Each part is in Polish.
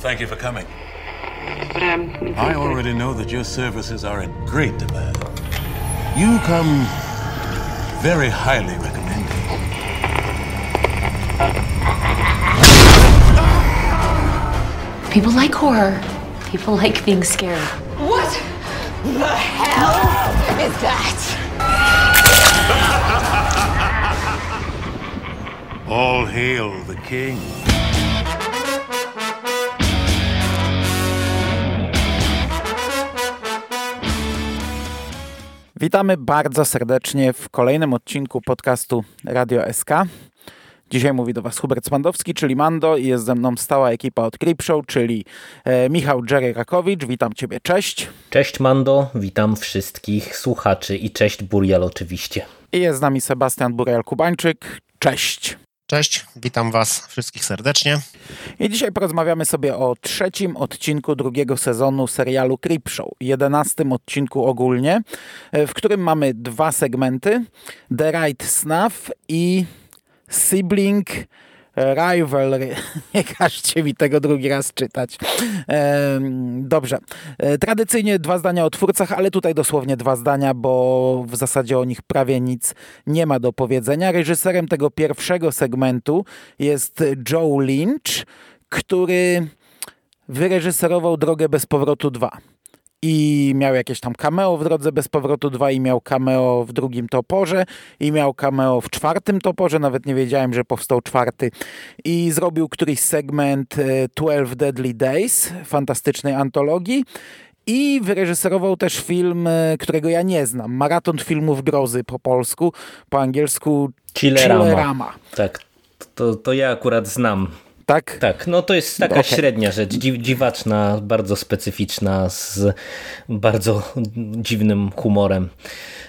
Thank you for coming. But um, I already know that your services are in great demand. You come very highly recommended. People like horror. People like being scared. What the hell is that? All hail the king. Witamy bardzo serdecznie w kolejnym odcinku podcastu Radio SK. Dzisiaj mówi do Was Hubert Spandowski, czyli Mando i jest ze mną stała ekipa od Creepshow, czyli e, Michał Jerry Rakowicz. Witam Ciebie, cześć. Cześć Mando, witam wszystkich słuchaczy i cześć Burial oczywiście. I jest z nami Sebastian Burial-Kubańczyk. Cześć. Cześć, witam Was wszystkich serdecznie. I dzisiaj porozmawiamy sobie o trzecim odcinku drugiego sezonu serialu Creepshow, jedenastym odcinku ogólnie, w którym mamy dwa segmenty, The Right Snuff i Sibling Rivalry. Nie każcie mi tego drugi raz czytać. Dobrze. E, tradycyjnie dwa zdania o twórcach, ale tutaj dosłownie dwa zdania, bo w zasadzie o nich prawie nic nie ma do powiedzenia. Reżyserem tego pierwszego segmentu jest Joe Lynch, który wyreżyserował Drogę bez powrotu 2 i miał jakieś tam cameo w Drodze Bez Powrotu 2 i miał cameo w drugim toporze i miał cameo w czwartym toporze, nawet nie wiedziałem, że powstał czwarty. I zrobił któryś segment 12 Deadly Days, fantastycznej antologii. I wyreżyserował też film, e, którego ja nie znam, Maraton Filmów Grozy po polsku, po angielsku Chillerama. Chillerama. Tak, to, to ja akurat znam tak? Tak, no to jest taka okay. średnia rzecz, dziwaczna, bardzo specyficzna, z bardzo dziwnym humorem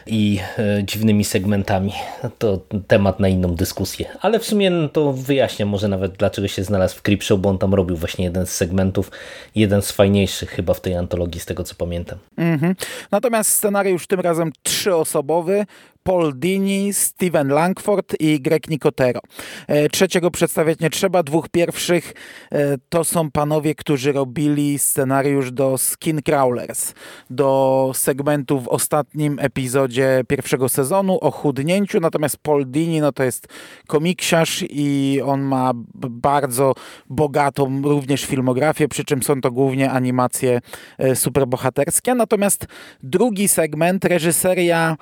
i e, dziwnymi segmentami. To temat na inną dyskusję. Ale w sumie no, to wyjaśniam może nawet dlaczego się znalazł w Creepshow, bo on tam robił właśnie jeden z segmentów, jeden z fajniejszych chyba w tej antologii, z tego co pamiętam. Mm -hmm. Natomiast scenariusz tym razem trzyosobowy, Paul Dini, Steven Langford i Greg Nicotero. E, trzeciego przedstawiać nie trzeba, dwóch pierwszych. E, to są panowie, którzy robili scenariusz do Skin Crawlers, do segmentu w ostatnim epizodzie pierwszego sezonu o chudnięciu, natomiast Paul Dini no to jest komiksiarz i on ma bardzo bogatą również filmografię, przy czym są to głównie animacje e, superbohaterskie, natomiast drugi segment, reżyseria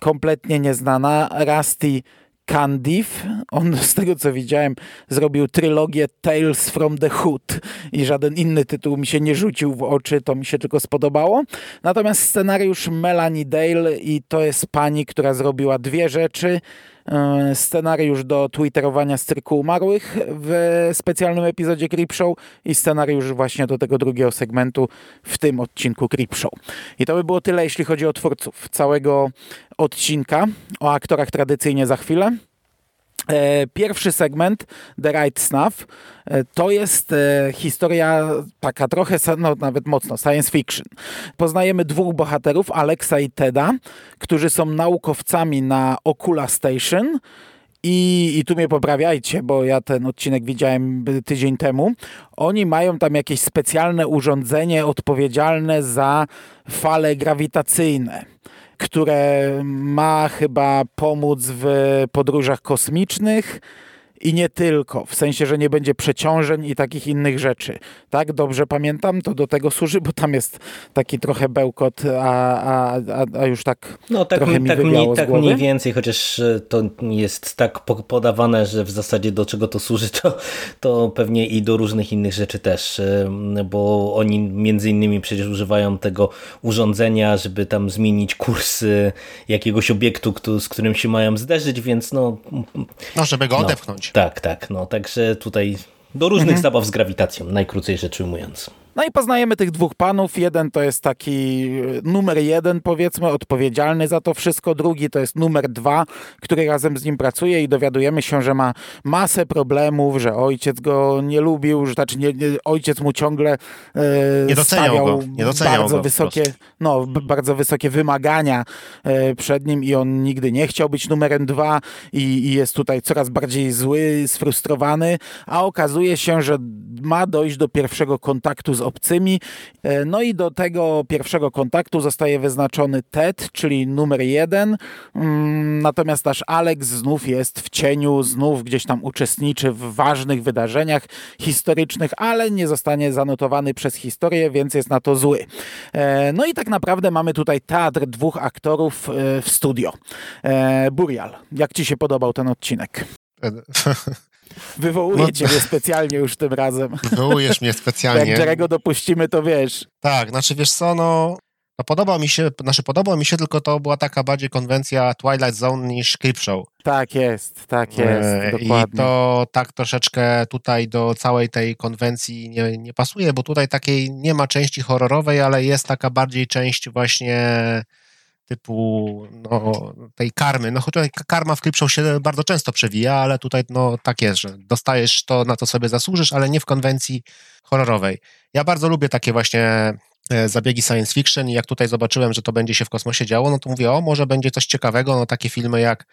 kompletnie nieznana, Rusty Candiff. On, z tego co widziałem, zrobił trylogię Tales from the Hood i żaden inny tytuł mi się nie rzucił w oczy, to mi się tylko spodobało. Natomiast scenariusz Melanie Dale i to jest pani, która zrobiła dwie rzeczy. E, scenariusz do twitterowania z cyrku umarłych w specjalnym epizodzie Creepshow i scenariusz właśnie do tego drugiego segmentu w tym odcinku Creepshow. I to by było tyle, jeśli chodzi o twórców całego odcinka. O aktorach tradycyjnie za chwilę. E, pierwszy segment, The Right Snuff, e, to jest e, historia taka trochę, no nawet mocno, science fiction. Poznajemy dwóch bohaterów, Alexa i Teda, którzy są naukowcami na Ocula Station, i, I tu mnie poprawiajcie, bo ja ten odcinek widziałem tydzień temu. Oni mają tam jakieś specjalne urządzenie odpowiedzialne za fale grawitacyjne które ma chyba pomóc w podróżach kosmicznych i nie tylko, w sensie, że nie będzie przeciążeń i takich innych rzeczy. Tak, dobrze pamiętam, to do tego służy, bo tam jest taki trochę bełkot, a, a, a już tak No tak, trochę mi tak, mniej, tak mniej więcej, chociaż e, to jest tak podawane, że w zasadzie do czego to służy, to, to pewnie i do różnych innych rzeczy też, e, bo oni między innymi przecież używają tego urządzenia, żeby tam zmienić kurs jakiegoś obiektu, z którym się mają zderzyć, więc no... No, żeby go no. odepchnąć. Tak, tak. No, także tutaj do różnych mhm. zabaw z grawitacją, najkrócej rzecz ujmując. No i poznajemy tych dwóch panów. Jeden to jest taki e, numer jeden, powiedzmy, odpowiedzialny za to wszystko. Drugi to jest numer dwa, który razem z nim pracuje i dowiadujemy się, że ma masę problemów, że ojciec go nie lubił, że znaczy nie, nie, ojciec mu ciągle e, nie doceniał go. Nie doceniał bardzo go wysokie, no, bardzo wysokie wymagania e, przed nim i on nigdy nie chciał być numerem dwa i, i jest tutaj coraz bardziej zły, sfrustrowany, a okazuje się, że ma dojść do pierwszego kontaktu z obcymi. E, no i do tego pierwszego kontaktu zostaje wyznaczony Ted, czyli numer jeden. Mm, natomiast nasz Alex znów jest w cieniu, znów gdzieś tam uczestniczy w ważnych wydarzeniach historycznych, ale nie zostanie zanotowany przez historię, więc jest na to zły. E, no i tak naprawdę mamy tutaj teatr dwóch aktorów e, w studio. Burial, jak ci się podobał ten odcinek? Wywołuję no, ciebie specjalnie już tym razem. Wywołujesz mnie specjalnie. Jak Jerego dopuścimy, to wiesz. Tak, znaczy wiesz co, no, no podobał mi się, znaczy podobał mi się, tylko to była taka bardziej konwencja Twilight Zone niż Creepshow. Tak jest, tak jest, e, dokładnie. I to tak troszeczkę tutaj do całej tej konwencji nie, nie pasuje, bo tutaj takiej nie ma części horrorowej, ale jest taka bardziej część właśnie typu no, tej karmy. No chociaż karma w Clipshow się bardzo często przewija, ale tutaj no, tak jest, że dostajesz to, na to sobie zasłużysz, ale nie w konwencji horrorowej. Ja bardzo lubię takie właśnie e, zabiegi science fiction i jak tutaj zobaczyłem, że to będzie się w kosmosie działo, no to mówię, o, może będzie coś ciekawego, no takie filmy jak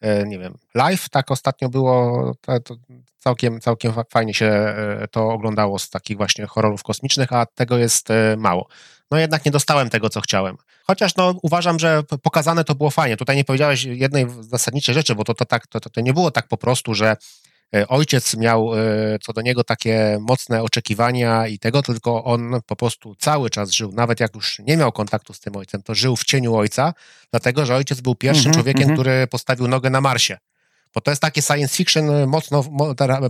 e, nie wiem, live, tak ostatnio było, całkiem, całkiem fajnie się e, to oglądało z takich właśnie horrorów kosmicznych, a tego jest mało. No jednak nie dostałem tego, co chciałem. Chociaż no, uważam, że pokazane to było fajnie. Tutaj nie powiedziałeś jednej zasadniczej rzeczy, bo to, to, tak, to, to nie było tak po prostu, że e, ojciec miał e, co do niego takie mocne oczekiwania i tego, tylko on po prostu cały czas żył, nawet jak już nie miał kontaktu z tym ojcem, to żył w cieniu ojca, dlatego że ojciec był pierwszym mm -hmm, człowiekiem, mm -hmm. który postawił nogę na Marsie. Bo to jest takie science fiction mocno,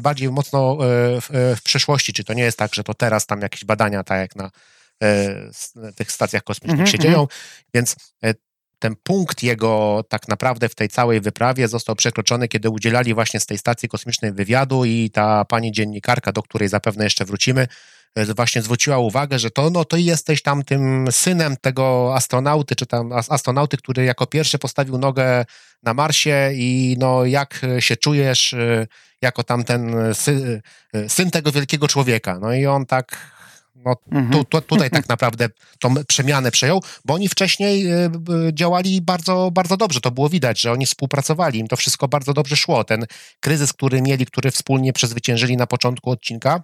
bardziej mocno e, w, w przyszłości. Czy to nie jest tak, że to teraz tam jakieś badania, tak jak na E, tych stacjach kosmicznych mm -hmm. się dzieją, mhm. więc e, ten punkt jego tak naprawdę w tej całej wyprawie został przekroczony, kiedy udzielali właśnie z tej stacji kosmicznej wywiadu i ta pani dziennikarka, do której zapewne jeszcze wrócimy, e, właśnie zwróciła uwagę, że to, no, to jesteś tam tym synem tego astronauty, czy tam astronauty, który jako pierwszy postawił nogę na Marsie i no, jak się czujesz jako tam ten sy, syn tego wielkiego człowieka. No i on tak no, mhm. tu, tu, tutaj tak naprawdę tą przemianę przejął, bo oni wcześniej e, działali bardzo, bardzo dobrze. To było widać, że oni współpracowali, im to wszystko bardzo dobrze szło. Ten kryzys, który mieli, który wspólnie przezwyciężyli na początku odcinka,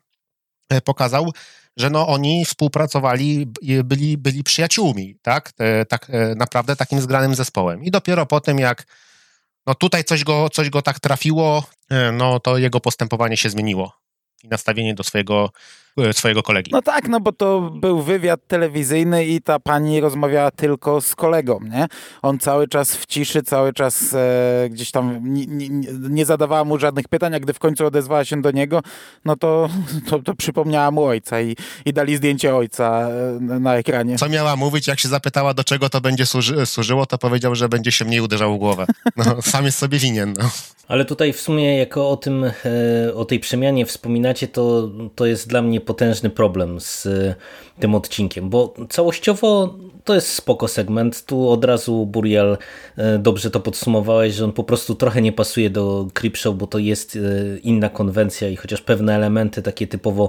e, pokazał, że no oni współpracowali, byli, byli przyjaciółmi, tak? tak e, naprawdę takim zgranym zespołem. I dopiero po tym, jak no tutaj coś go, coś go tak trafiło, no to jego postępowanie się zmieniło i nastawienie do swojego swojego kolegi. No tak, no bo to był wywiad telewizyjny i ta pani rozmawiała tylko z kolegą, nie? On cały czas w ciszy, cały czas e, gdzieś tam nie, zadawała mu żadnych pytań, a gdy w końcu odezwała się do niego, no to, to, to przypomniała mu ojca i, i dali zdjęcie ojca e, na ekranie. Co miała mówić, jak się zapytała, do czego to będzie służy, służyło, to powiedział, że będzie się mniej uderzał w głowę. No, sam jest sobie winien. No. Ale tutaj w sumie, jako o tym, e, o tej przemianie wspominacie, to, to jest dla mnie potężny problem z tym odcinkiem, bo całościowo to jest spoko segment. Tu od razu Burial e, dobrze to podsumowałeś, że on po prostu trochę nie pasuje do Creepshow, bo to jest inna konwencja i chociaż pewne elementy takie typowo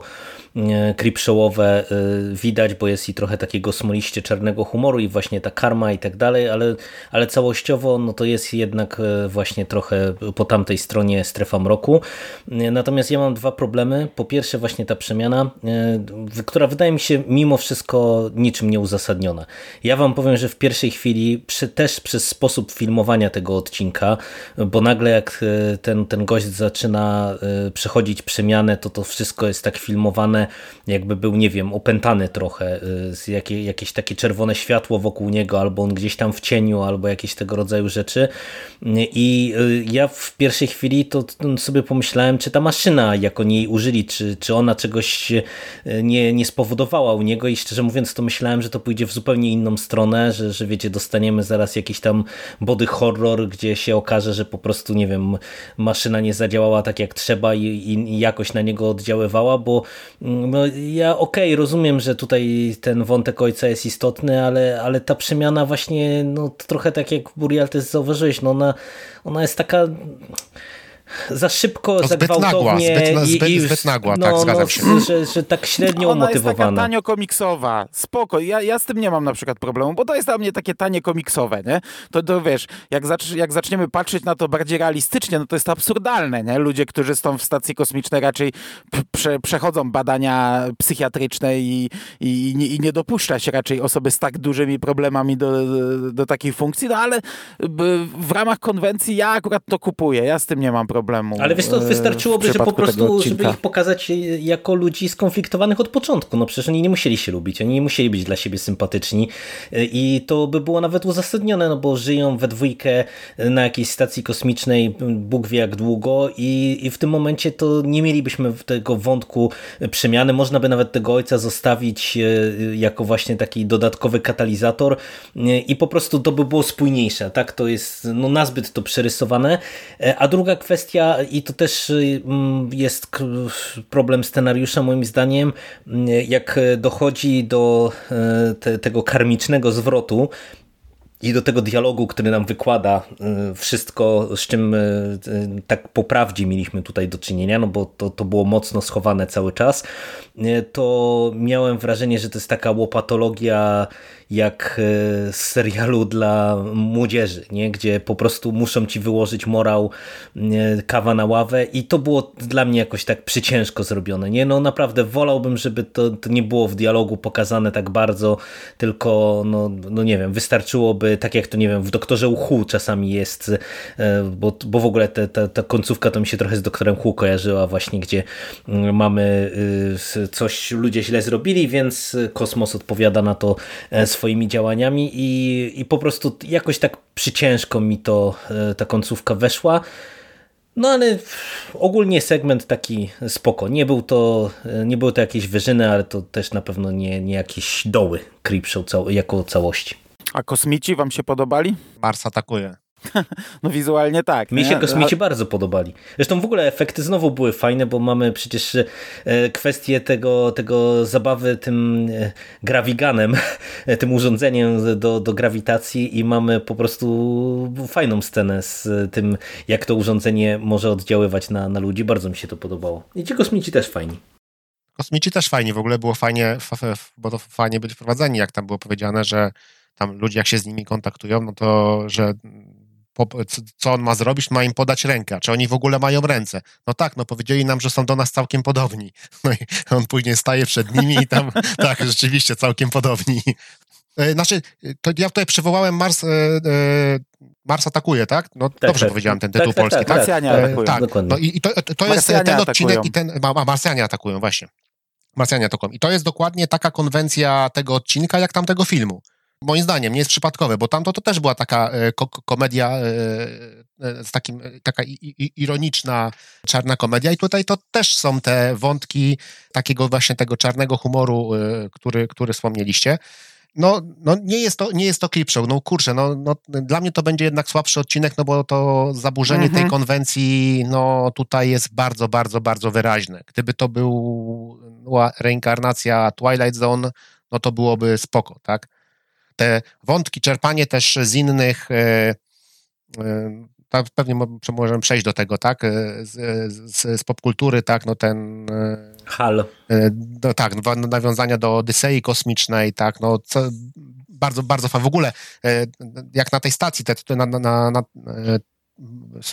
creepshowowe widać, bo jest i trochę takiego smoliście czarnego humoru i właśnie ta karma i tak dalej, ale, ale całościowo no to jest jednak właśnie trochę po tamtej stronie strefa mroku. Natomiast ja mam dwa problemy. Po pierwsze właśnie ta przemiana, e, która wydaje mi się mimo wszystko niczym nieuzasadniona. Ja wam powiem, że w pierwszej chwili przy, też przez sposób filmowania tego odcinka, bo nagle jak e, ten, ten gość zaczyna e, przechodzić przemianę, to to wszystko jest tak filmowane, jakby był, nie wiem, opętany trochę, z jakie, jakieś takie czerwone światło wokół niego, albo on gdzieś tam w cieniu, albo jakieś tego rodzaju rzeczy. I ja w pierwszej chwili to sobie pomyślałem, czy ta maszyna, jak oni jej użyli, czy, czy ona czegoś nie, nie spowodowała niego i szczerze mówiąc to myślałem, że to pójdzie w zupełnie inną stronę, że, że wiecie, dostaniemy zaraz jakiś tam body horror, gdzie się okaże, że po prostu, nie wiem, maszyna nie zadziałała tak jak trzeba i, i jakoś na niego oddziaływała, bo mm, no, ja okej, okay, rozumiem, że tutaj ten wątek ojca jest istotny, ale, ale ta przemiana właśnie, no trochę tak jak Burial też zauważyłeś, no ona, ona jest taka za szybko, no, za zbyt gwałtownie. Nagła, zbyt, i, zbyt nagła, no, tak, zgadzam no, się. Że, że tak średnio Ona umotywowana. jest taka tanio komiksowa, spoko, ja, ja z tym nie mam na przykład problemu, bo to jest dla mnie takie tanie komiksowe, nie? To, to wiesz, jak, zacz, jak zaczniemy patrzeć na to bardziej realistycznie, no to jest to absurdalne, nie? Ludzie, którzy są w stacji kosmicznej raczej prze, przechodzą badania psychiatryczne i, i, i, nie dopuszcza się raczej osoby z tak dużymi problemami do, do, do takiej funkcji, no ale w ramach konwencji ja akurat to kupuję, ja z tym nie mam problemu problemu. Ale wiesz, to e, wystarczyłoby, że po prostu, żeby ich pokazać jako ludzi skonfliktowanych od początku. No przecież oni nie musieli się lubić, oni nie musieli być dla siebie sympatyczni e, i to by było nawet uzasadnione, no bo żyją we dwójkę na jakiejś stacji kosmicznej, Bóg wie jak długo i, i w tym momencie to nie mielibyśmy tego wątku przemiany. Można by nawet tego ojca zostawić e, jako właśnie taki dodatkowy katalizator i po prostu to by było spójniejsze. Tak, to jest no, nazbyt to przerysowane. A druga kwestia kwestia i to też y, mm, jest problem scenariusza moim zdaniem, jak dochodzi do e, te, tego karmicznego zwrotu, i do tego dialogu, który nam wykłada y, wszystko, z czym y, tak po prawdzie mieliśmy tutaj do czynienia, no bo to, to było mocno schowane cały czas, to miałem wrażenie, że to jest taka łopatologia jak e, z serialu dla młodzieży, nie? gdzie po prostu muszą ci wyłożyć morał kawa na ławę i to było dla mnie jakoś tak przyciężko zrobione. Nie, no naprawdę wolałbym, żeby to, to nie było w dialogu pokazane tak bardzo, tylko no, no nie wiem, wystarczyłoby, tak jak to nie wiem, w Doktorze Uchu czasami jest, e, bo, bo w ogóle ta, ta końcówka to mi się trochę z Doktorem Hu kojarzyła właśnie, gdzie mm, mamy y, coś ludzie źle zrobili, więc kosmos odpowiada na to swoje swoimi działaniami i, i po prostu jakoś tak przyciężko mi to e, ta końcówka weszła. No ale ogólnie segment taki spoko. Nie, był to, e, nie były to jakieś wyżyny, ale to też na pewno nie, nie jakieś doły Creepshow jako całości. A kosmici wam się podobali? Mars atakuje. No wizualnie tak. Mi się kosmici bardzo podobali. Zresztą w ogóle efekty znowu były fajne, bo mamy przecież e, kwestię tego, tego zabawy tym e, graviganem, tym urządzeniem do, do grawitacji i mamy po prostu fajną scenę z tym, jak to urządzenie może oddziaływać na, na ludzi. Bardzo mi się to podobało. I ci kosmici też fajni. Kosmici też fajni, w ogóle było fajnie, bo to fajnie byli wprowadzeni, jak tam było powiedziane, że tam ludzie jak się z nimi kontaktują, no to, że co on ma zrobić? Ma im podać rękę. Czy oni w ogóle mają ręce? No tak, no powiedzieli nam, że są do nas całkiem podobni. No i on później staje przed nimi i tam, tak, rzeczywiście całkiem podobni. E, znaczy, to ja tutaj przywołałem Mars, e, e, Mars atakuje, tak? No tak, dobrze tak. powiedziałem ten tytuł tak, tak polski, tak? tak? Marsjanie atakują. Tak, no i, i to, to jest ten atakują. odcinek i ten, a, Marsjanie atakują, właśnie. Marsjanie atakują. I to jest dokładnie taka konwencja tego odcinka, jak tamtego filmu moim zdaniem nie jest przypadkowe, bo tamto to też była taka e, ko komedia e, e, z takim, taka ironiczna, czarna komedia i tutaj to też są te wątki takiego właśnie tego czarnego humoru, który, który wspomnieliście. No, no nie jest to, nie jest to clip show, no kurczę, no, no dla mnie to będzie jednak słabszy odcinek, no bo to zaburzenie mhm. tej konwencji, no tutaj jest bardzo, bardzo, bardzo wyraźne. Gdyby to była reinkarnacja Twilight Zone, no to byłoby spoko, tak? Te wątki, czerpanie też z innych, e, e, tak, pewnie możemy przejść do tego, tak, e, z, z, z popkultury, tak, no ten... Hal. No, tak, nawiązania do Odysei kosmicznej, tak, no co, bardzo, bardzo. W ogóle jak na tej stacji, te, na, na, na,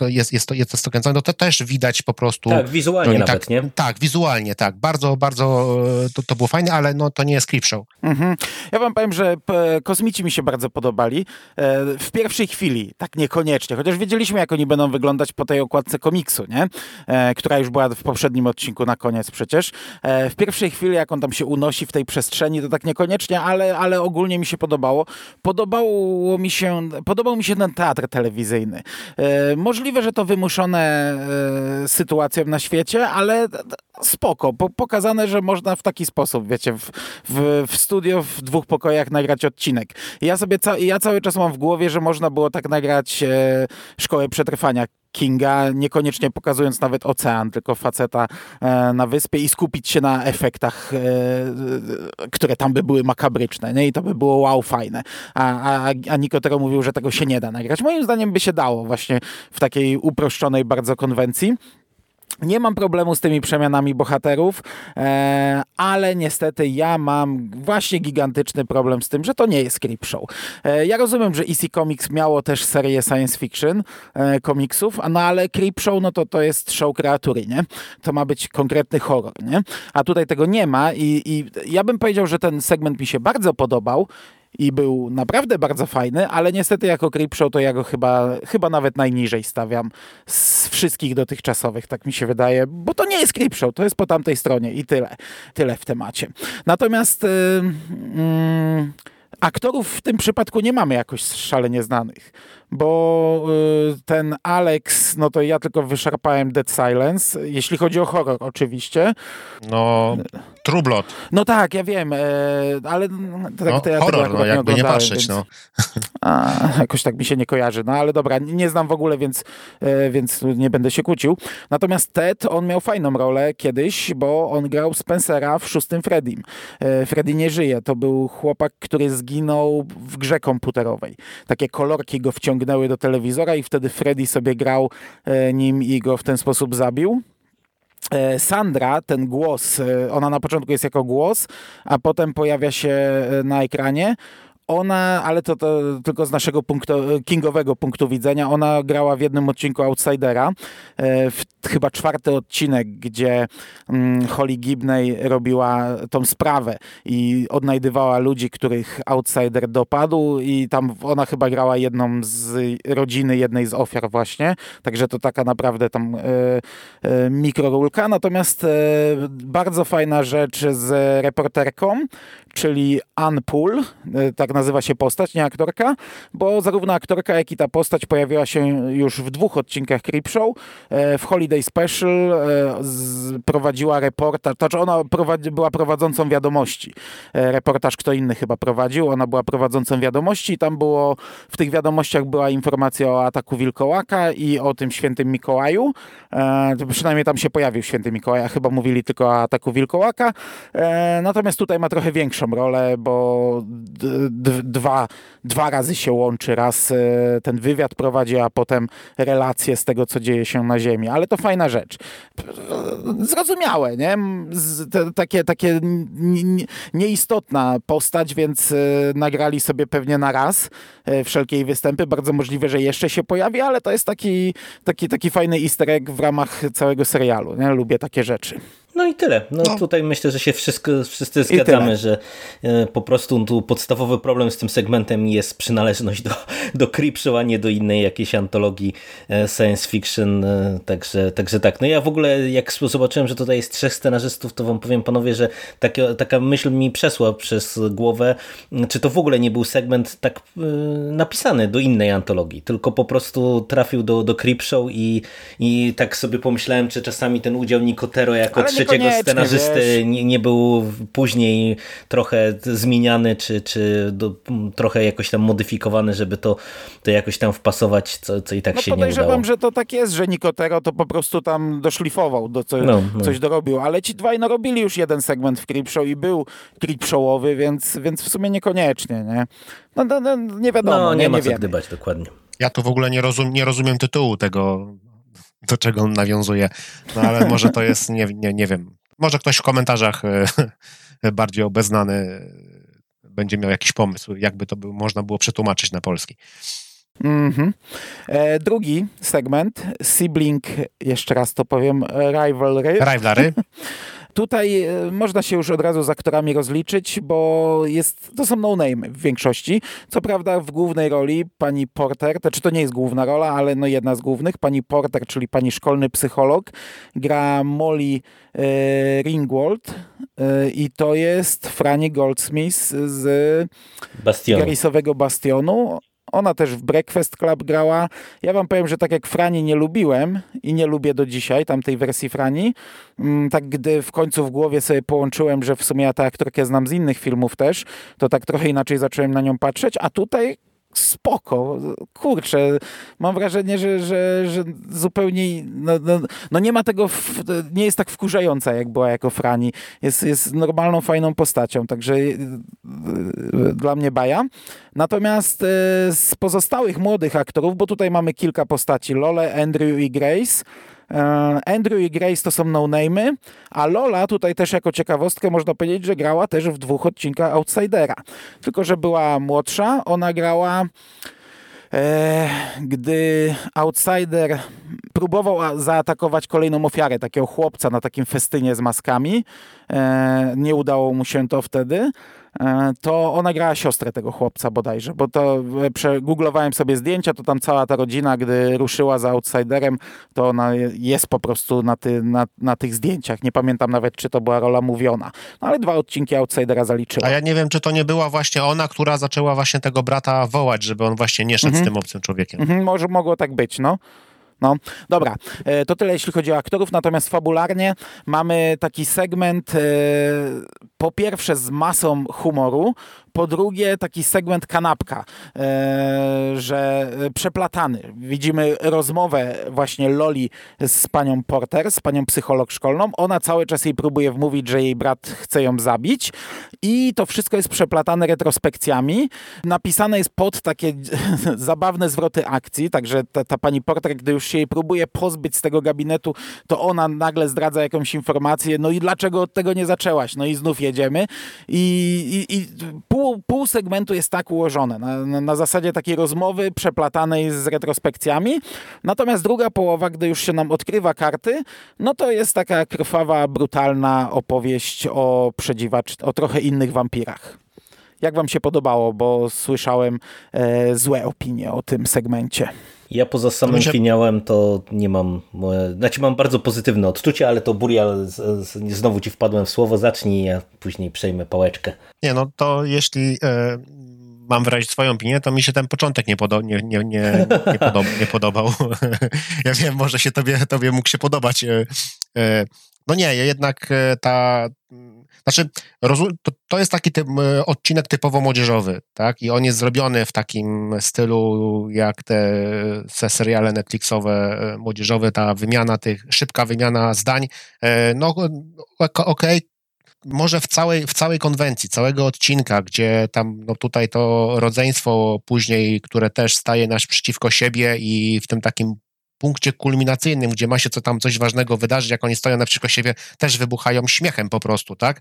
jest, jest, to, jest to kręcone, no to też widać po prostu... Tak, wizualnie no, nawet, tak, nie? Tak, wizualnie, tak. Bardzo, bardzo to, to było fajne, ale no, to nie jest clip show. Mhm. Ja wam powiem, że e, kosmici mi się bardzo podobali. E, w pierwszej chwili, tak niekoniecznie, chociaż wiedzieliśmy, jak oni będą wyglądać po tej okładce komiksu, nie? E, która już była w poprzednim odcinku na koniec przecież. W pierwszej chwili, jak on tam się unosi w tej przestrzeni, to tak niekoniecznie, ale, ale ogólnie mi się podobało. Podobało mi się, podobał mi się ten teatr telewizyjny możliwe, że to wymuszone sytuacją na świecie, ale spoko. Po, pokazane, że można w taki sposób, wiecie, w, w, w studio w dwóch pokojach nagrać odcinek. ja sobie ca ja cały czas mam w głowie, że można było tak nagrać e, Szkołę Przetrwania Kinga, niekoniecznie pokazując nawet ocean, tylko faceta e, na wyspie i skupić się na efektach, e, które tam by były makabryczne, nie? I to by było wow, fajne. A, a, a Nikotero mówił, że tego się nie da nagrać. Moim zdaniem by się dało właśnie w takiej uproszczonej bardzo konwencji. Nie mam problemu z tymi przemianami bohaterów, e, ale niestety ja mam właśnie gigantyczny problem z tym, że to nie jest Creepshow. E, ja rozumiem, że EC Comics miało też serię science fiction e, komiksów, no ale Creepshow no to, to jest show kreatury, nie? To ma być konkretny horror, nie? A tutaj tego nie ma i, i ja bym powiedział, że ten segment mi się bardzo podobał i był naprawdę bardzo fajny, ale niestety jako Creepshow to ja go chyba, chyba nawet najniżej stawiam z wszystkich dotychczasowych, tak mi się wydaje, bo to nie jest Creepshow, to jest po tamtej stronie i tyle, tyle w temacie. Natomiast yy, yy, aktorów w tym przypadku nie mamy jakoś szalenie znanych bo y, ten Alex, no to ja tylko wyszarpałem Dead Silence, jeśli chodzi o horror oczywiście. No, Trublot. No tak, ja wiem, e, ale tak, no, to ja horror, no jakby nie patrzeć, więc, no. A, jakoś tak mi się nie kojarzy, no ale dobra, nie znam w ogóle, więc, e, więc nie będę się kłócił. Natomiast Ted, on miał fajną rolę kiedyś, bo on grał Spencera w szóstym Freddym. E, Freddy nie żyje, to był chłopak, który zginął w grze komputerowej. Takie kolorki go wciągnęły wciągnęły do telewizora i wtedy Freddy sobie grał e, nim i go w ten sposób zabił. E, Sandra, ten głos, e, ona na początku jest jako głos, a potem pojawia się na ekranie ona, ale to, to, tylko z naszego punktu, kingowego punktu widzenia, ona grała w jednym odcinku Outsidera, e, w, chyba czwarty odcinek, gdzie mm, Holly Gibney robiła tą sprawę i odnajdywała ludzi, których Outsider dopadł i tam ona chyba grała jedną z rodziny jednej z ofiar właśnie, także to taka naprawdę tam e, e, mikrorulka, natomiast e, bardzo fajna rzecz z reporterką, czyli Ann Pool, e, tak nazywa się postać, nie aktorka, bo zarówno aktorka, jak i ta postać pojawiła się już w dwóch odcinkach Creepshow. E, w Holiday Special e, prowadziła reportaż, to znaczy ona prowadzi, była prowadzącą wiadomości. Reportaż kto inny chyba prowadził, ona była prowadzącą wiadomości i tam było, w tych wiadomościach była informacja o ataku Wilkołaka i o tym świętym Mikołaju. Przynajmniej tam się pojawił święty Mikołaj, a chyba mówili tylko o ataku Wilkołaka. Natomiast tutaj ma trochę większą rolę, bo dwa, dwa razy się łączy. Raz e, ten wywiad prowadzi, a potem relacje z tego, co dzieje się na Ziemi. Ale to fajna rzecz. Zrozumiałe, nie? takie takie nieistotna postać, więc e, nagrali sobie pewnie na raz e, wszelkie występy. Bardzo możliwe, że jeszcze się pojawi, ale to jest taki, taki, taki fajny easter egg w ramach całego serialu. Nie? Lubię takie rzeczy. No i tyle. No, no, tutaj myślę, że się wszystko, wszyscy zgadzamy, że e, po prostu tu podstawowy problem z tym segmentem jest przynależność do, do Creepshow, a nie do innej jakiejś antologii e, science fiction. E, także, także tak. No ja w ogóle jak zobaczyłem, że tutaj jest trzech scenarzystów, to wam powiem panowie, że taka, taka myśl mi przesła przez głowę, czy to w ogóle nie był segment tak napisany do innej antologii, tylko po prostu trafił do, do Creepshow i, i tak sobie pomyślałem, czy czasami ten udział Nicotero jako trzeci trzeciego scenarzysty nie, nie, był później trochę zmieniany, czy, czy do, trochę jakoś tam modyfikowany, żeby to, to jakoś tam wpasować, co, co i tak no się nie udało. Podejrzewam, że to tak jest, że Nicotero to po prostu tam doszlifował, do co, no, no. coś dorobił, ale ci dwaj no robili już jeden segment w Creepshow i był Creepshowowy, więc, więc w sumie niekoniecznie, nie? No, no, no nie wiadomo. No, nie, nie ma nie co gdybać, dokładnie. Ja tu w ogóle nie, rozum, nie rozumiem tytułu tego do czego on nawiązuje. No ale może to jest, nie, nie, nie wiem, może ktoś w komentarzach e, bardziej obeznany e, będzie miał jakiś pomysł, jakby to by można było przetłumaczyć na polski. Mm -hmm. e, drugi segment, sibling, jeszcze raz to powiem, rivalry. Rivalry. Tutaj e, można się już od razu z aktorami rozliczyć, bo jest, to są no-name w większości. Co prawda w głównej roli pani Porter, to czy to nie jest główna rola, ale no jedna z głównych, pani Porter, czyli pani szkolny psycholog, gra Molly e, Ringwald e, i to jest Franny Goldsmith z. Garrisowego Bastionu Ona też w Breakfast Club grała. Ja wam powiem, że tak jak Frani nie lubiłem i nie lubię do dzisiaj tamtej wersji Frani, mm, tak gdy w końcu w głowie sobie połączyłem, że w sumie ja tę aktorkę znam z innych filmów też, to tak trochę inaczej zacząłem na nią patrzeć, a tutaj spoko, kurczę, mam wrażenie, że, że, że zupełnie, no, no, no, nie ma tego, w, nie jest tak wkurzająca, jak była jako Frani, jest, jest normalną, fajną postacią, także y, y, dla mnie baja. Natomiast y, z pozostałych młodych aktorów, bo tutaj mamy kilka postaci, Lole, Andrew i Grace, Andrew i Grace to są no-name'y, a Lola tutaj też jako ciekawostkę można powiedzieć, że grała też w dwóch odcinkach Outsidera. Tylko, że była młodsza, ona grała e, gdy Outsider próbował zaatakować kolejną ofiarę, takiego chłopca na takim festynie z maskami. E, nie udało mu się to wtedy. E, to ona grała siostrę tego chłopca bodajże, bo to e, przegooglowałem sobie zdjęcia, to tam cała ta rodzina, gdy ruszyła za Outsiderem, to ona jest po prostu na, ty, na, na tych zdjęciach. Nie pamiętam nawet, czy to była rola mówiona. No ale dwa odcinki Outsidera zaliczyła. A ja nie wiem, czy to nie była właśnie ona, która zaczęła właśnie tego brata wołać, żeby on właśnie nie szedł mhm. z tym obcym człowiekiem. Mhm, może mogło tak być, no. No, dobra, e, to tyle jeśli chodzi o aktorów, natomiast fabularnie mamy taki segment po pierwsze z masą humoru, po drugie taki segment kanapka, e, że przeplatany. Widzimy rozmowę właśnie Loli z panią Porter, z panią psycholog szkolną. Ona cały czas jej próbuje wmówić, że jej brat chce ją zabić i to wszystko jest przeplatane retrospekcjami. Napisane jest pod takie zabawne zwroty akcji, także ta, ta pani Porter, gdy już się jej próbuje pozbyć z tego gabinetu, to ona nagle zdradza jakąś informację, no i dlaczego od tego nie zaczęłaś? No i znów jedziemy i, i, i pół, pół segmentu jest tak ułożone, na, na, na, zasadzie takiej rozmowy przeplatanej z retrospekcjami, natomiast druga połowa, gdy już się nam odkrywa karty, no to jest taka krwawa, brutalna opowieść o przedziwacz, o trochę innych wampirach. Jak wam się podobało, bo słyszałem e, złe opinie o tym segmencie. Ja poza samym finałem to nie mam, znaczy mam bardzo pozytywne odczucie, ale to Burial, znowu ci wpadłem w słowo, zacznij, ja później przejmę pałeczkę. Nie no, to jeśli e, mam wyrazić swoją opinię, to mi się ten początek nie, podo nie, nie, nie, nie, podob nie podobał. ja wiem, może się tobie, tobie mógł się podobać. E, e, no nie, jednak e, ta znaczy, to, to jest taki typ, odcinek typowo młodzieżowy, tak? I on jest zrobiony w takim stylu, jak te, te seriale Netflixowe e, młodzieżowe, ta wymiana tych, szybka wymiana zdań. E, no, okej, okay, może w całej, w całej konwencji, całego odcinka, gdzie tam no tutaj to rodzeństwo później, które też staje nasz przeciwko siebie i w tym takim punkcie kulminacyjnym, gdzie ma się co tam coś ważnego wydarzyć, jak oni stoją naprzeciwko siebie, też wybuchają śmiechem po prostu, tak?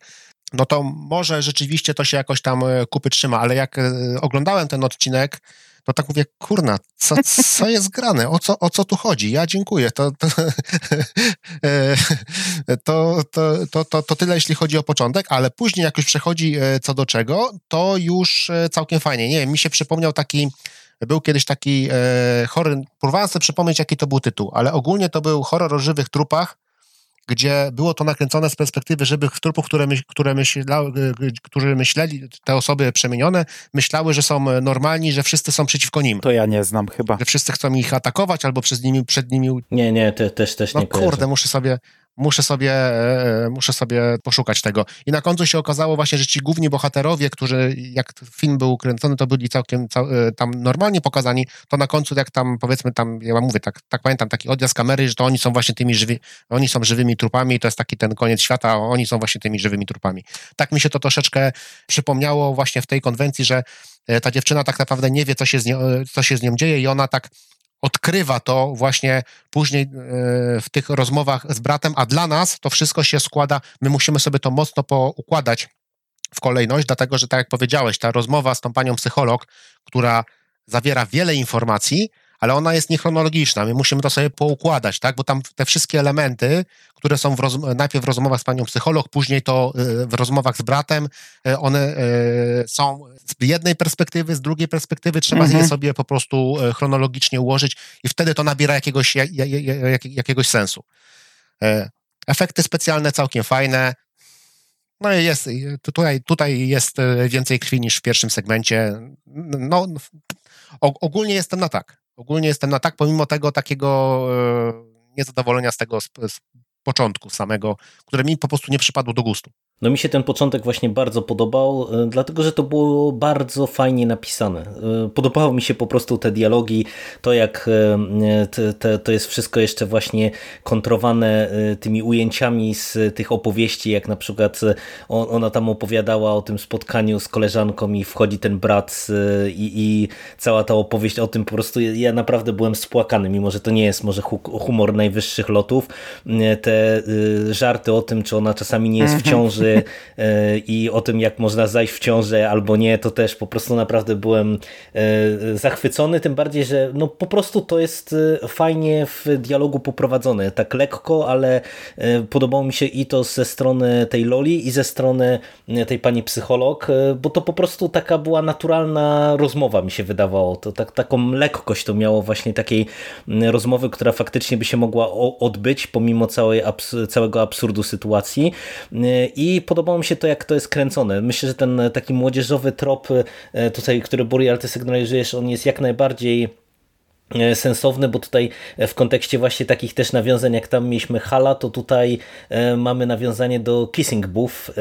No to może rzeczywiście to się jakoś tam e, kupy trzyma, ale jak e, oglądałem ten odcinek, to tak mówię, kurna, co, co jest grane? O co, o co tu chodzi? Ja dziękuję. To, to, e, to, to, to, to, tyle, jeśli chodzi o początek, ale później, jak już przechodzi co do czego, to już całkiem fajnie. Nie wiem, mi się przypomniał taki był kiedyś taki e, horror, próbowałem sobie przypomnieć, jaki to był tytuł, ale ogólnie to był horror o żywych trupach, gdzie było to nakręcone z perspektywy żywych trupów, które, my, które e, którzy myśleli, te osoby przemienione, myślały, że są normalni, że wszyscy są przeciwko nim. To ja nie znam chyba. Że wszyscy chcą ich atakować albo przez nimi, przed nimi... Nie, nie, te, też, też no, nie kurde, kojarzę. muszę sobie, muszę sobie, e, muszę sobie poszukać tego. I na końcu się okazało właśnie, że ci główni bohaterowie, którzy jak film był kręcony, to byli całkiem e, tam normalnie pokazani, to na końcu jak tam powiedzmy tam, ja mówię, tak, tak pamiętam, taki odjazd kamery, że to oni są właśnie tymi żywi, oni są żywymi trupami, to jest taki ten koniec świata, oni są właśnie tymi żywymi trupami. Tak mi się to troszeczkę przypomniało właśnie w tej konwencji, że e, ta dziewczyna tak naprawdę nie wie, co się z co się z nią dzieje i ona tak odkrywa to właśnie później e, w tych rozmowach z bratem, a dla nas to wszystko się składa, my musimy sobie to mocno poukładać w kolejność, dlatego że tak jak powiedziałeś, ta rozmowa z tą panią psycholog, która zawiera wiele informacji, ale ona jest niechronologiczna. My musimy to sobie poukładać, tak? Bo tam te wszystkie elementy, które są w roz... najpierw w rozmowach z panią psycholog, później to y, w rozmowach z bratem, y, one y, są z jednej perspektywy, z drugiej perspektywy, trzeba mhm. je sobie po prostu chronologicznie ułożyć i wtedy to nabiera jakiegoś, jakiegoś sensu. Efekty specjalne całkiem fajne. No i jest, tutaj, tutaj jest więcej krwi niż w pierwszym segmencie. No, ogólnie jestem na tak. Ogólnie jestem na tak, pomimo tego takiego e, niezadowolenia z tego z, z początku samego, które mi po prostu nie przypadło do gustu. No mi się ten początek właśnie bardzo podobał, e, dlatego że to było bardzo fajnie napisane. E, podobało mi się po prostu te dialogi, to jak e, to jest wszystko jeszcze właśnie kontrowane tymi ujęciami z tych opowieści, jak na przykład ona tam opowiadała o tym spotkaniu z koleżanką i wchodzi ten brat i, i cała ta opowieść o tym po prostu ja naprawdę byłem spłakany, mimo że to nie jest może humor najwyższych lotów. Te żarty o tym, czy ona czasami nie jest w mhm. E, i o tym, jak można zajść w ciążę albo nie, to też po prostu naprawdę byłem e, zachwycony, tym bardziej, że no po prostu to jest e, fajnie w dialogu poprowadzone, tak lekko, ale podobało mi się i to ze strony tej Loli i ze strony tej pani psycholog, bo to po prostu taka była naturalna rozmowa mi się wydawało, to tak, taką lekkość to miało właśnie takiej rozmowy, która faktycznie by się mogła odbyć pomimo całej, całego absurdu sytuacji. I podobało mi się to, jak to jest kręcone. Myślę, że ten taki młodzieżowy trop e, tutaj, który Burial ty sygnalizujesz, on jest jak najbardziej E, sensowny, bo tutaj e, w kontekście właśnie takich też nawiązań, jak tam mieliśmy Hala, to tutaj e, mamy nawiązanie do Kissing Booth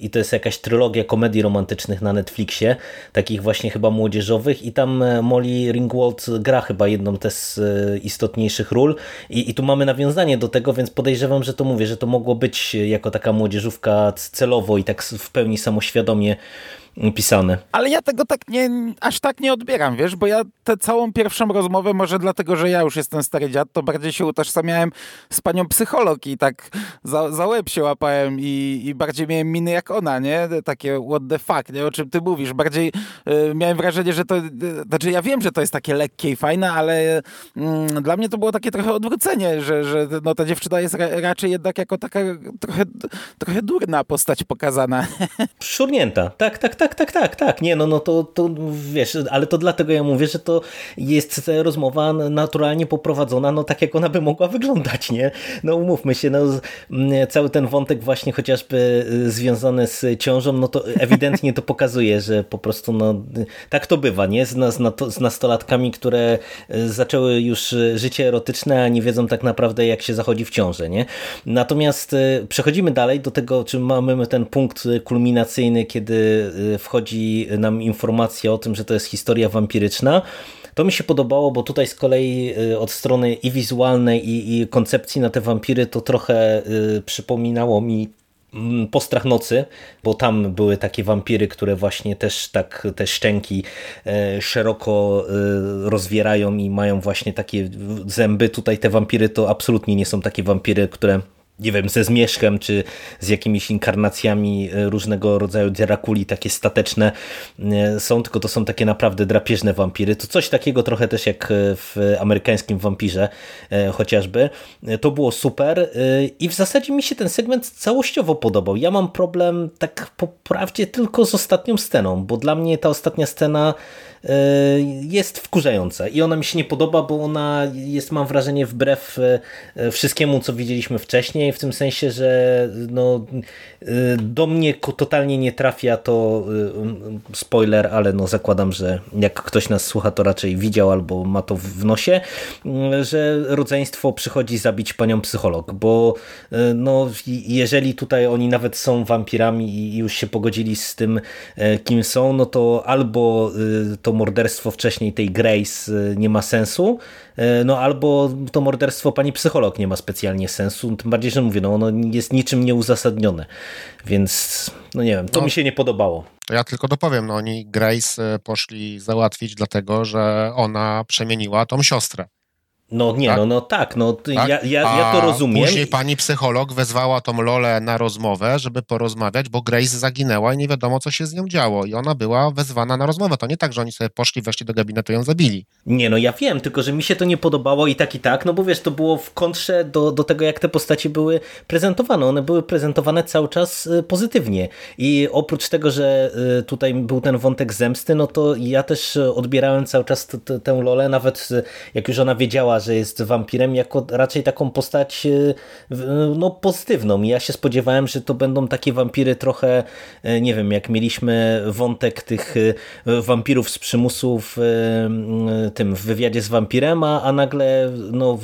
i to jest jakaś trylogia komedii romantycznych na Netflixie, takich właśnie chyba młodzieżowych i tam Molly Ringwald gra chyba jedną z istotniejszych ról. I, i tu mamy nawiązanie do tego, więc podejrzewam, że to mówię, że to mogło być jako taka młodzieżówka celowo i tak w pełni samoświadomie pisane. Ale ja tego tak nie, aż tak nie odbieram, wiesz, bo ja tę całą pierwszą rozmowę, może dlatego, że ja już jestem stary dziad, to bardziej się utożsamiałem z panią psycholog i tak za, za łeb się łapałem i, i bardziej miałem miny jak ona, nie? Takie what the fuck, nie? O czym ty mówisz? Bardziej y, miałem wrażenie, że to, y, znaczy ja wiem, że to jest takie lekkie i fajne, ale y, dla mnie to było takie trochę odwrócenie, że, że no, ta dziewczyna jest ra, raczej jednak jako taka trochę, trochę durna postać pokazana. Szurnięta, tak, tak, tak tak, tak, tak, tak. Nie, no, no to, to wiesz, ale to dlatego ja mówię, że to jest rozmowa naturalnie poprowadzona, no tak jak ona by mogła wyglądać, nie? No umówmy się, no cały ten wątek właśnie chociażby y, związany z ciążą, no to ewidentnie to pokazuje, że po prostu no tak to bywa, nie? Z, z, z nastolatkami, które y, zaczęły już życie erotyczne, a nie wiedzą tak naprawdę jak się zachodzi w ciąży, nie? Natomiast przechodzimy dalej do tego, czy mamy ten punkt kulminacyjny, kiedy wchodzi nam informacja o tym, że to jest historia wampiryczna. To mi się podobało, bo tutaj z kolei y, od strony i wizualnej, i, i koncepcji na te wampiry to trochę y, przypominało mi mm, Postrach nocy, bo tam były takie wampiry, które właśnie też tak te szczęki y, szeroko rozwierają i mają właśnie takie zęby. Tutaj te wampiry to absolutnie nie są takie wampiry, które nie wiem, ze zmierzchem, czy z jakimiś inkarnacjami e, różnego rodzaju Drakuli, takie stateczne e, są, tylko to są takie naprawdę drapieżne wampiry. To coś takiego trochę też jak w amerykańskim wampirze chociażby. E, to było super i w zasadzie mi się ten segment całościowo podobał. Ja mam problem tak po prawdzie tylko z ostatnią sceną, bo dla mnie ta ostatnia scena E, jest wkurzająca i ona mi się nie podoba, bo ona jest, mam wrażenie, wbrew e, wszystkiemu, co widzieliśmy wcześniej, w tym sensie, że no, e, do mnie totalnie nie trafia to spoiler, ale no zakładam, że jak ktoś nas słucha, to raczej widział albo ma to w nosie, że rodzeństwo przychodzi zabić panią psycholog, bo no, jeżeli tutaj oni nawet są wampirami i już się pogodzili z tym, kim są, no to albo to morderstwo wcześniej tej Grace y, nie ma sensu, y, no albo to morderstwo pani psycholog nie ma specjalnie sensu, tym bardziej, że mówię, no ono jest niczym nieuzasadnione, więc no nie wiem, to no, mi się nie podobało. Ja tylko dopowiem, no oni Grace y, poszli załatwić dlatego, że ona przemieniła tą siostrę. No nie, tak? no, no tak, no tak? Ja, ja, ja to rozumiem. później pani psycholog wezwała tą Lolę na rozmowę, żeby porozmawiać, bo Grace zaginęła i nie wiadomo, co się z nią działo. I ona była wezwana na rozmowę. To nie tak, że oni sobie poszli, weszli do gabinetu i ją zabili. Nie, no ja wiem, tylko że mi się to nie podobało i tak i tak, no bo wiesz, to było w kontrze do, do tego, jak te postacie były prezentowane. One były prezentowane cały czas y, pozytywnie. I oprócz tego, że y, tutaj był ten wątek zemsty, no to ja też odbierałem cały czas tę Lolę, nawet y, jak już ona wiedziała, że jest wampirem jako raczej taką postać no, pozytywną. Ja się spodziewałem, że to będą takie wampiry trochę, nie wiem, jak mieliśmy wątek tych wampirów z przymusu w tym w wywiadzie z wampirem, a, a nagle no,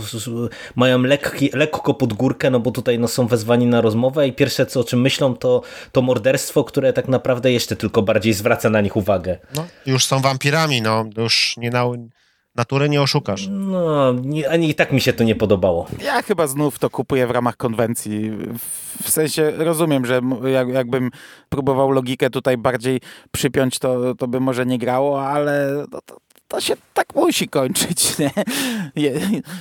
mają lekki, lekko pod górkę, no bo tutaj no, są wezwani na rozmowę i pierwsze co o czym myślą to, to morderstwo, które tak naprawdę jeszcze tylko bardziej zwraca na nich uwagę. No, już są wampirami, no już nie na, natury nie oszukasz. No, nie, ani i tak mi się to nie podobało. Ja chyba znów to kupuję w ramach konwencji. W sensie rozumiem, że jak, jakbym próbował logikę tutaj bardziej przypiąć, to, to by może nie grało, ale to, to, to się tak musi kończyć, nie? Je,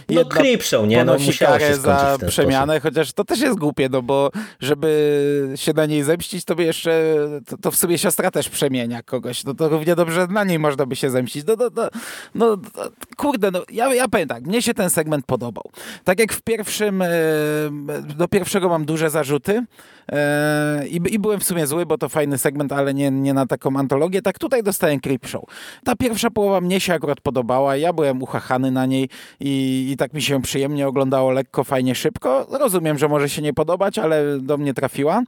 no Creepshow, nie? No musiało się za przemianę, sposób. chociaż to też jest głupie, no bo żeby się na niej zemścić, to by jeszcze, to, to w sobie siostra też przemienia kogoś, no to równie dobrze na niej można by się zemścić. No, no, no, no kurde, no ja, ja powiem tak, mnie się ten segment podobał. Tak jak w pierwszym, e, do pierwszego mam duże zarzuty, e, i, I, byłem w sumie zły, bo to fajny segment, ale nie, nie na taką antologię. Tak tutaj dostałem Creepshow. Ta pierwsza połowa mnie się akurat podobała. Ja byłem uchachany na niej i, i tak mi się przyjemnie oglądało, lekko, fajnie, szybko. Rozumiem, że może się nie podobać, ale do mnie trafiła.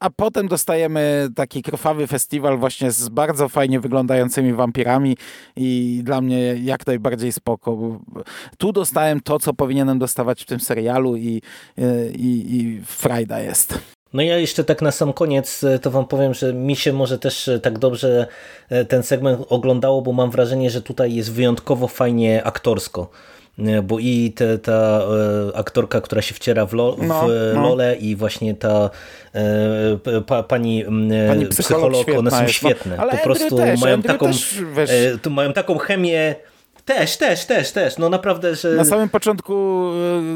A potem dostajemy taki krwawy festiwal właśnie z bardzo fajnie wyglądającymi wampirami i dla mnie jak najbardziej spoko. Tu dostałem to, co powinienem dostawać w tym serialu i, i, i frajda jest. No ja jeszcze tak na sam koniec e, to wam powiem, że mi się może też e, tak dobrze e, ten segment oglądało, bo mam wrażenie, że tutaj jest wyjątkowo fajnie aktorsko bo i te, ta aktorka, która się wciera w, lo, no, w no. Lole i właśnie ta pa, pani, pani psycholog, psycholog one są świetne. No, po prostu też, mają, taką, też, mają taką chemię też, też, też, też. No naprawdę, że... Na samym początku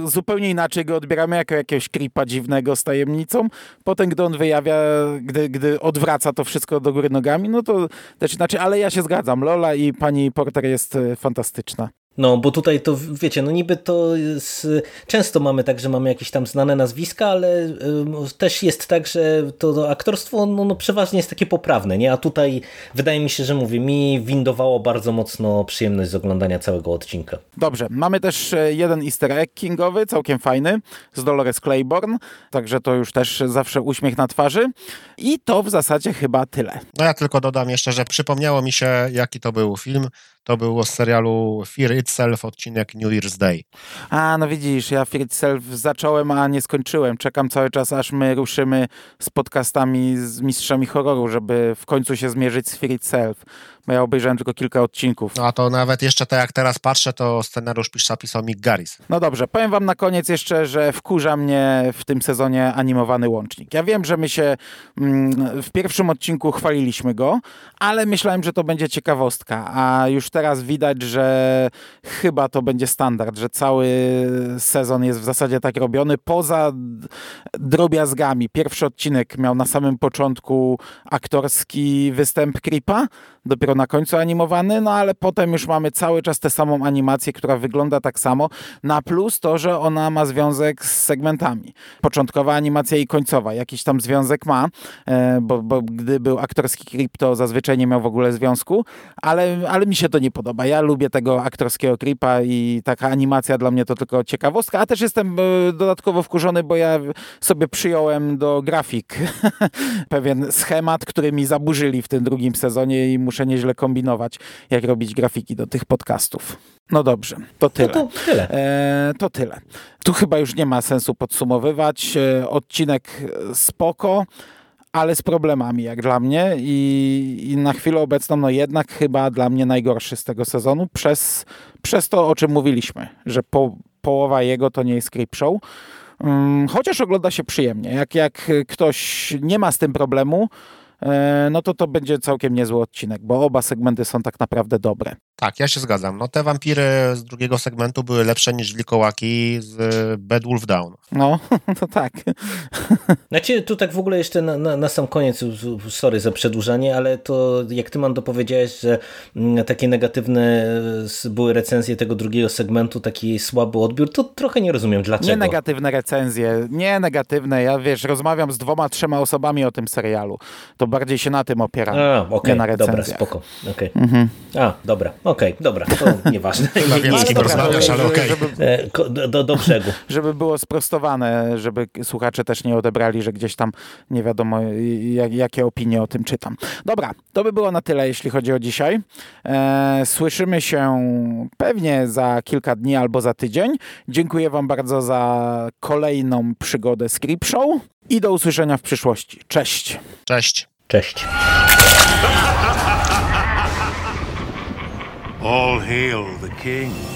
e, zupełnie inaczej go odbieramy jako jakiegoś creepa dziwnego z tajemnicą. Potem, gdy on wyjawia, gdy, gdy odwraca to wszystko do góry nogami, no to też inaczej. Ale ja się zgadzam. Lola i pani Porter jest e, fantastyczna. No, bo tutaj to, wiecie, no niby to jest, często mamy tak, że mamy jakieś tam znane nazwiska, ale y, też jest tak, że to aktorstwo no, no, przeważnie jest takie poprawne, nie? A tutaj wydaje mi się, że mówię, mi windowało bardzo mocno przyjemność z oglądania całego odcinka. Dobrze, mamy też e, jeden easter egg kingowy, całkiem fajny, z Dolores Claiborne, także to już też zawsze uśmiech na twarzy i to w zasadzie chyba tyle. No ja tylko dodam jeszcze, że przypomniało mi się, jaki to był film, to było z serialu Fear Itself, odcinek New Year's Day. A, no widzisz, ja Fear Itself zacząłem, a nie skończyłem. Czekam cały czas, aż my ruszymy z podcastami z mistrzami horroru, żeby w końcu się zmierzyć z Fear Itself ja obejrzałem tylko kilka odcinków. No a to nawet jeszcze tak jak teraz patrzę, to scenariusz napisał Mick Garris. No dobrze, powiem wam na koniec jeszcze, że wkurza mnie w tym sezonie animowany łącznik. Ja wiem, że my się mm, w pierwszym odcinku chwaliliśmy go, ale myślałem, że to będzie ciekawostka, a już teraz widać, że chyba to będzie standard, że cały sezon jest w zasadzie tak robiony, poza drobiazgami. Pierwszy odcinek miał na samym początku aktorski występ Creepa, dopiero na końcu animowany, no ale potem już mamy cały czas tę samą animację, która wygląda tak samo, na plus to, że ona ma związek z segmentami. Początkowa animacja i końcowa, jakiś tam związek ma, e, bo, bo gdy był aktorski klip, to zazwyczaj nie miał w ogóle związku, ale, ale mi się to nie podoba. Ja lubię tego aktorskiego klipa i taka animacja dla mnie to tylko ciekawostka, a też jestem e, dodatkowo wkurzony, bo ja sobie przyjąłem do grafik pewien schemat, który mi zaburzyli w tym drugim sezonie i muszę muszę nieźle kombinować, jak robić grafiki do tych podcastów. No dobrze, to tyle. No to tyle. E, to tyle. Tu chyba już nie ma sensu podsumowywać. E, odcinek spoko, ale z problemami jak dla mnie I, i na chwilę obecną no jednak chyba dla mnie najgorszy z tego sezonu przez, przez to, o czym mówiliśmy, że po, połowa jego to nie jest creep show. Um, chociaż ogląda się przyjemnie. Jak, jak ktoś nie ma z tym problemu, E, no to to będzie całkiem niezły odcinek, bo oba segmenty są tak naprawdę dobre. Tak, ja się zgadzam. No te wampiry z drugiego segmentu były lepsze niż wilkołaki z Bad Wolf Down. No, to tak. Znaczy, tu tak w ogóle jeszcze na, na, na, sam koniec, sorry za przedłużanie, ale to jak ty Mando powiedziałeś, że mm, takie negatywne były recenzje tego drugiego segmentu, taki słaby odbiór, to trochę nie rozumiem dlaczego. Nie negatywne recenzje, nie negatywne. Ja wiesz, rozmawiam z dwoma, trzema osobami o tym serialu. To bardziej się na tym opiera. A, okay, dobra, spoko. Okay. Mhm. A, dobra. Okej, okay, dobra, to nieważne. Chyba wiem, z kim rozmawiasz, ale okej. Okay. Do, do, do brzegu. Żeby było sprostowane, żeby słuchacze też nie odebrali, że gdzieś tam nie wiadomo, jak, jakie opinie o tym czytam. Dobra, to by było na tyle, jeśli chodzi o dzisiaj. E, słyszymy się pewnie za kilka dni albo za tydzień. Dziękuję Wam bardzo za kolejną przygodę z Creep Show i do usłyszenia w przyszłości. Cześć. Cześć. Cześć. All hail the king.